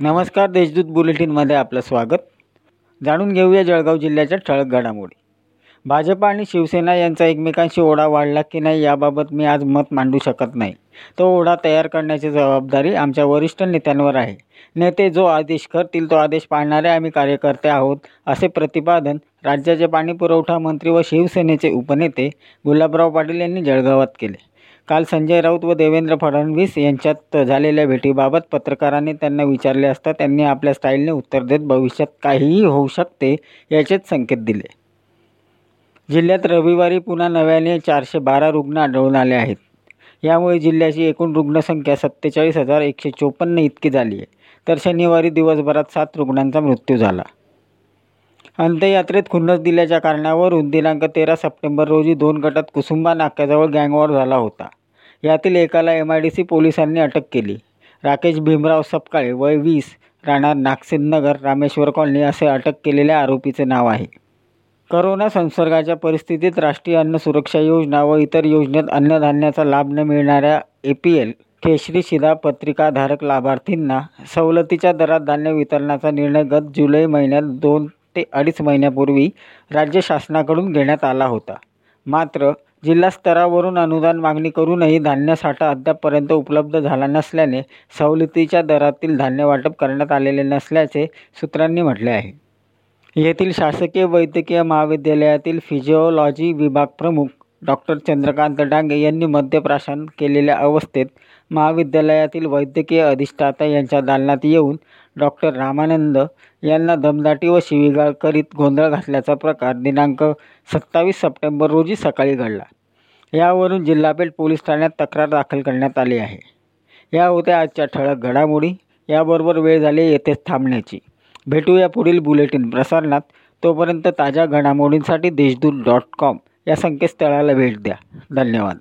नमस्कार देशदूत बुलेटिनमध्ये आपलं स्वागत. जाणून घेऊया जळगाव जिल्ह्याच्या ठळक घडामोडी. भाजप आणि शिवसेना यांचा एकमेकांशी ओढा वाढला की नाही याबाबत मी आज मत मांडू शकत नाही. तो ओढा तयार करण्याची जबाबदारी आमच्या वरिष्ठ नेत्यांवर आहे. नेते जो आदेश करतील तो आदेश पाळणारे आम्ही कार्यकर्ते आहोत असे प्रतिपादन राज्याचे पाणीपुरवठा मंत्री व शिवसेनेचे उपनेते गुलाबराव पाटील यांनी जळगावात केले. काल संजय राऊत व देवेंद्र फडणवीस यांच्यात झालेल्या भेटीबाबत पत्रकारांनी त्यांना विचारले असता त्यांनी आपल्या स्टाईलने उत्तर देत भविष्यात काहीही होऊ शकते याचेच संकेत दिले. जिल्ह्यात रविवारी पुन्हा नव्याने चारशे बारा रुग्ण आढळून आले आहेत. यामुळे जिल्ह्याची एकूण रुग्णसंख्या सत्तेचाळीस हजार एकशे चोपन्न इतकी झाली आहे. तर शनिवारी दिवसभरात सात रुग्णांचा मृत्यू झाला. अंत्ययात्रेत खुन्नस दिल्याच्या कारणावरून दिनांक तेरा सप्टेंबर रोजी दोन गटात कुसुंबा नाक्याजवळ गँगवॉर झाला होता. यातील एकाला एम आय डी सी पोलिसांनी अटक केली. राकेश भीमराव सपकाळे वय वीस राहणार नागसिंदनगर रामेश्वर कॉलनी असे अटक केलेल्या आरोपीचे नाव आहे. करोना संसर्गाच्या परिस्थितीत राष्ट्रीय अन्न सुरक्षा योजना व इतर योजनेत अन्नधान्याचा लाभ न मिळणाऱ्या ए पी एल केशरी शिधा पत्रिकाधारक लाभार्थींना सवलतीच्या दरात धान्य वितरणाचा निर्णय गत जुलै महिन्यात दोन ते अडीच महिन्यापूर्वी राज्य शासनाकडून घेण्यात आला होता. मात्र जिल्हा स्तरावरून अनुदान मागणी करूनही धान्य साठा अद्यापपर्यंत उपलब्ध झाला नसल्याने सवलतीच्या दरातील धान्य वाटप करण्यात आलेले नसल्याचे सूत्रांनी म्हटले आहे. येथील शासकीय वैद्यकीय महाविद्यालयातील फिजिओलॉजी विभाग प्रमुख डॉक्टर चंद्रकांत डांगे यांनी मद्यप्राशन केलेल्या अवस्थेत महाविद्यालयातील वैद्यकीय अधिष्ठाता यांच्या दालनात येऊन डॉक्टर रामानंद यांना दमदाटी व शिवीगाळ करीत गोंधळ घातल्याचा प्रकार दिनांक सत्तावीस सप्टेंबर रोजी सकाळी घडला. यावरून जिल्हापेठ पोलीस ठाण्यात तक्रार दाखल करण्यात आली आहे. या होत्या आजच्या ठळक घडामोडी. याबरोबर वेळ झाली येथेच थांबण्याची. भेटूया पुढील बुलेटिन प्रसारणात. तोपर्यंत ताज्या घडामोडींसाठी देशदूत डॉट कॉम या संकेतस्थळाला भेट द्या. धन्यवाद.